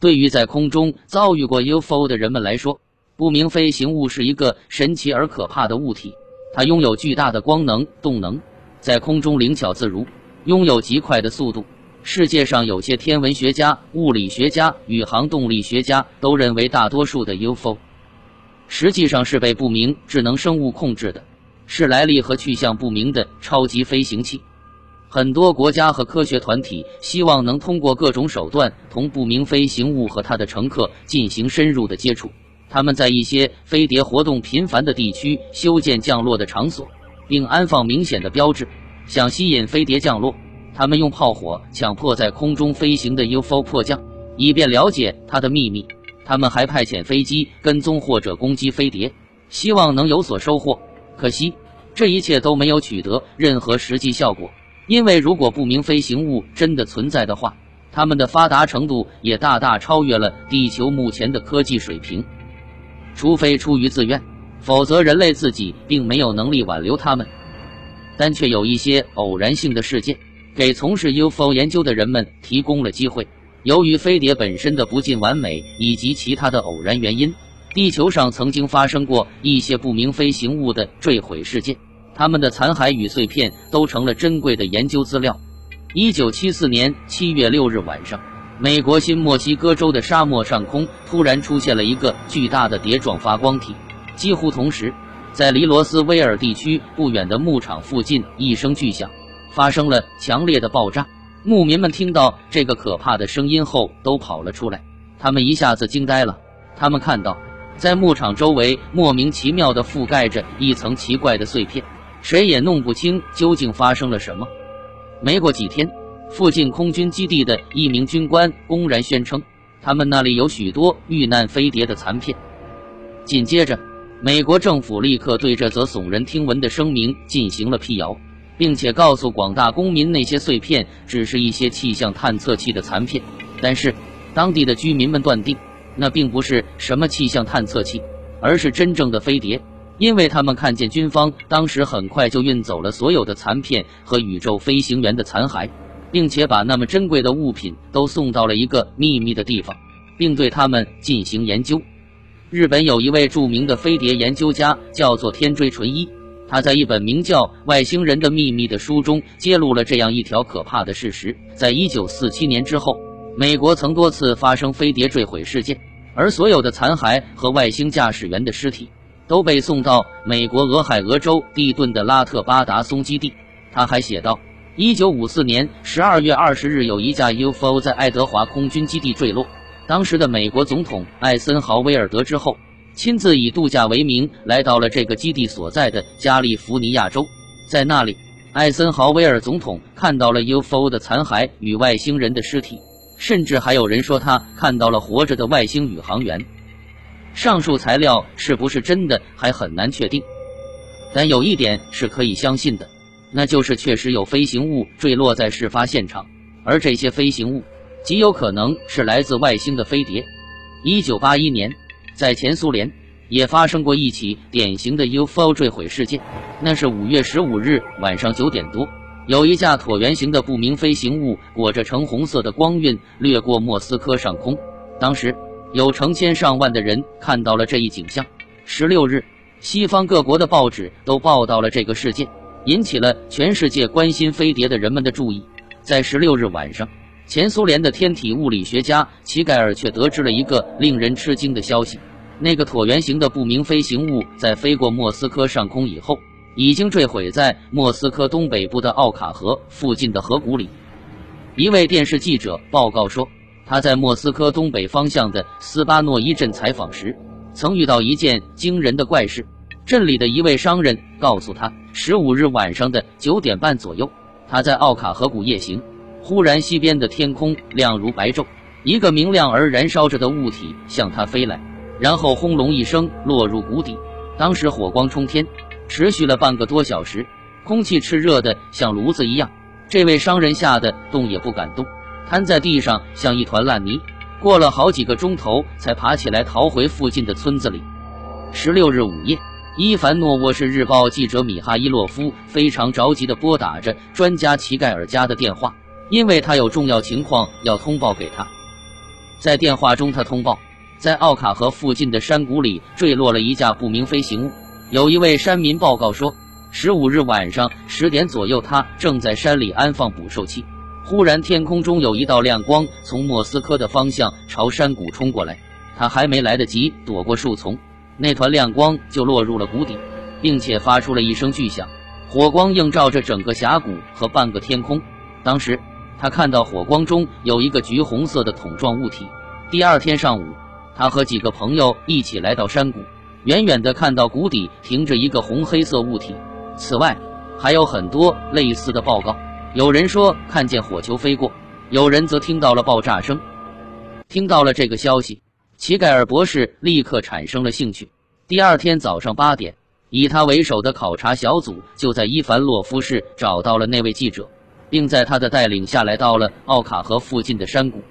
对于在空中遭遇过 UFO 的人们来说，不明飞行物是一个神奇而可怕的物体。它拥有巨大的光能动能，在空中灵巧自如，拥有极快的速度。世界上有些天文学家、物理学家、宇航动力学家都认为，大多数的 UFO 实际上是被不明智能生物控制的，是来历和去向不明的超级飞行器。很多国家和科学团体希望能通过各种手段同不明飞行物和它的乘客进行深入的接触。他们在一些飞碟活动频繁的地区修建降落的场所，并安放明显的标志，想吸引飞碟降落。他们用炮火强迫在空中飞行的 UFO 迫降，以便了解它的秘密。他们还派遣飞机跟踪或者攻击飞碟，希望能有所收获。可惜，这一切都没有取得任何实际效果。因为如果不明飞行物真的存在的话，他们的发达程度也大大超越了地球目前的科技水平。除非出于自愿，否则人类自己并没有能力挽留他们。但却有一些偶然性的事件，给从事 UFO 研究的人们提供了机会。由于飞碟本身的不尽完美以及其他的偶然原因，地球上曾经发生过一些不明飞行物的坠毁事件，他们的残骸与碎片都成了珍贵的研究资料。一九七四年七月六日晚上。美国新墨西哥州的沙漠上空突然出现了一个巨大的碟状发光体。几乎同时，在离罗斯威尔地区不远的牧场附近，一声巨响，发生了强烈的爆炸。牧民们听到这个可怕的声音后，都跑了出来。他们一下子惊呆了。他们看到，在牧场周围莫名其妙地覆盖着一层奇怪的碎片，谁也弄不清究竟发生了什么。没过几天。附近空军基地的一名军官公然宣称，他们那里有许多遇难飞碟的残片。紧接着，美国政府立刻对这则耸人听闻的声明进行了辟谣，并且告诉广大公民，那些碎片只是一些气象探测器的残片。但是，当地的居民们断定，那并不是什么气象探测器，而是真正的飞碟，因为他们看见军方当时很快就运走了所有的残片和宇宙飞行员的残骸。并且把那么珍贵的物品都送到了一个秘密的地方，并对他们进行研究。日本有一位著名的飞碟研究家，叫做天追纯一。他在一本名叫《外星人的秘密》的书中揭露了这样一条可怕的事实：在一九四七年之后，美国曾多次发生飞碟坠毁事件，而所有的残骸和外星驾驶员的尸体都被送到美国俄亥俄州地顿的拉特巴达松基地。他还写道。一九五四年十二月二十日，有一架 UFO 在爱德华空军基地坠落。当时的美国总统艾森豪威尔得知后，亲自以度假为名来到了这个基地所在的加利福尼亚州。在那里，艾森豪威尔总统看到了 UFO 的残骸与外星人的尸体，甚至还有人说他看到了活着的外星宇航员。上述材料是不是真的还很难确定，但有一点是可以相信的。那就是确实有飞行物坠落在事发现场，而这些飞行物极有可能是来自外星的飞碟。一九八一年，在前苏联也发生过一起典型的 UFO 坠毁事件。那是五月十五日晚上九点多，有一架椭圆形的不明飞行物裹着橙红色的光晕掠过莫斯科上空。当时有成千上万的人看到了这一景象。十六日，西方各国的报纸都报道了这个事件。引起了全世界关心飞碟的人们的注意。在十六日晚上，前苏联的天体物理学家齐盖尔却得知了一个令人吃惊的消息：那个椭圆形的不明飞行物在飞过莫斯科上空以后，已经坠毁在莫斯科东北部的奥卡河附近的河谷里。一位电视记者报告说，他在莫斯科东北方向的斯巴诺伊镇采访时，曾遇到一件惊人的怪事。镇里的一位商人告诉他，十五日晚上的九点半左右，他在奥卡河谷夜行，忽然西边的天空亮如白昼，一个明亮而燃烧着的物体向他飞来，然后轰隆一声落入谷底。当时火光冲天，持续了半个多小时，空气炽热的像炉子一样。这位商人吓得动也不敢动，瘫在地上像一团烂泥。过了好几个钟头，才爬起来逃回附近的村子里。十六日午夜。伊凡诺沃市日报记者米哈伊洛夫非常着急地拨打着专家齐盖尔家的电话，因为他有重要情况要通报给他。在电话中，他通报，在奥卡河附近的山谷里坠落了一架不明飞行物。有一位山民报告说，十五日晚上十点左右，他正在山里安放捕兽器，忽然天空中有一道亮光从莫斯科的方向朝山谷冲过来。他还没来得及躲过树丛，那团亮光就落入了谷底，并且发出了一声巨响，火光映照着整个峡谷和半个天空。当时。他看到火光中有一个橘红色的桶状物体。第二天上午，他和几个朋友一起来到山谷，远远的看到谷底停着一个红黑色物体。此外，还有很多类似的报告。有人说看见火球飞过，有人则听到了爆炸声。听到了这个消息，齐盖尔博士立刻产生了兴趣。第二天早上八点，以他为首的考察小组就在伊凡洛夫市找到了那位记者。并在他的带领下来到了奥卡河附近的山谷，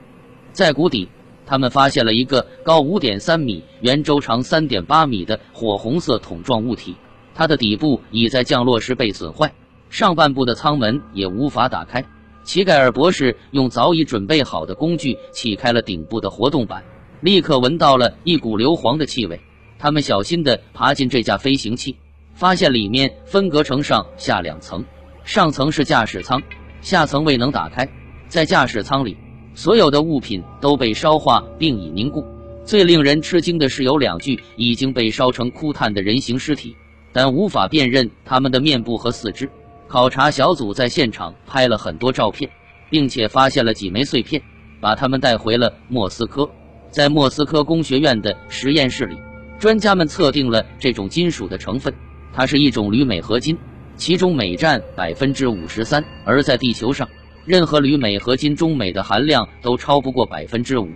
在谷底，他们发现了一个高五点三米、圆周长三点八米的火红色桶状物体。它的底部已在降落时被损坏，上半部的舱门也无法打开。齐盖尔博士用早已准备好的工具启开了顶部的活动板，立刻闻到了一股硫磺的气味。他们小心地爬进这架飞行器，发现里面分隔成上下两层，上层是驾驶舱。下层未能打开，在驾驶舱里，所有的物品都被烧化并已凝固。最令人吃惊的是，有两具已经被烧成枯炭的人形尸体，但无法辨认他们的面部和四肢。考察小组在现场拍了很多照片，并且发现了几枚碎片，把他们带回了莫斯科。在莫斯科工学院的实验室里，专家们测定了这种金属的成分，它是一种铝镁合金。其中镁占百分之五十三，而在地球上，任何铝镁合金中镁的含量都超不过百分之五，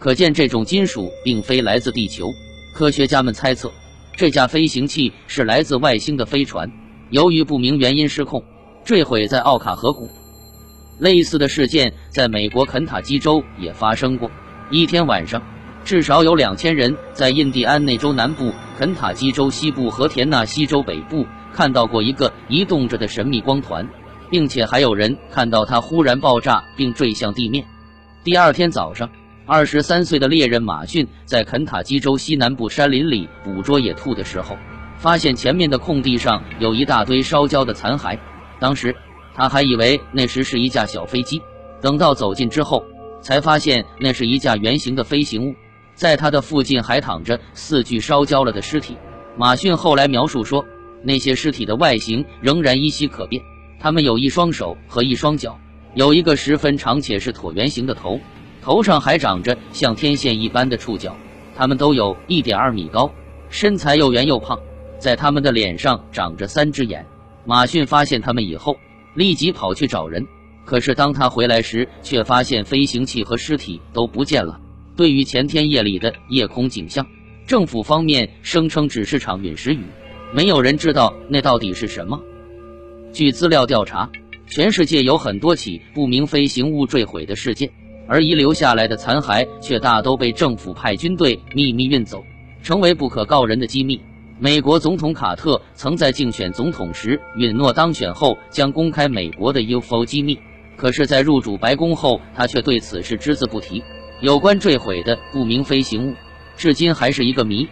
可见这种金属并非来自地球。科学家们猜测，这架飞行器是来自外星的飞船，由于不明原因失控，坠毁在奥卡河谷。类似的事件在美国肯塔基州也发生过。一天晚上，至少有两千人在印第安纳州南部、肯塔基州西部和田纳西州北部。看到过一个移动着的神秘光团，并且还有人看到它忽然爆炸并坠向地面。第二天早上，二十三岁的猎人马逊在肯塔基州西南部山林里捕捉野兔的时候，发现前面的空地上有一大堆烧焦的残骸。当时他还以为那时是一架小飞机，等到走近之后，才发现那是一架圆形的飞行物。在它的附近还躺着四具烧焦了的尸体。马逊后来描述说。那些尸体的外形仍然依稀可辨，他们有一双手和一双脚，有一个十分长且是椭圆形的头，头上还长着像天线一般的触角。他们都有一点二米高，身材又圆又胖，在他们的脸上长着三只眼。马逊发现他们以后，立即跑去找人，可是当他回来时，却发现飞行器和尸体都不见了。对于前天夜里的夜空景象，政府方面声称只是场陨石雨。没有人知道那到底是什么。据资料调查，全世界有很多起不明飞行物坠毁的事件，而遗留下来的残骸却大都被政府派军队秘密运走，成为不可告人的机密。美国总统卡特曾在竞选总统时允诺，当选后将公开美国的 UFO 机密，可是，在入主白宫后，他却对此事只字不提。有关坠毁的不明飞行物，至今还是一个谜。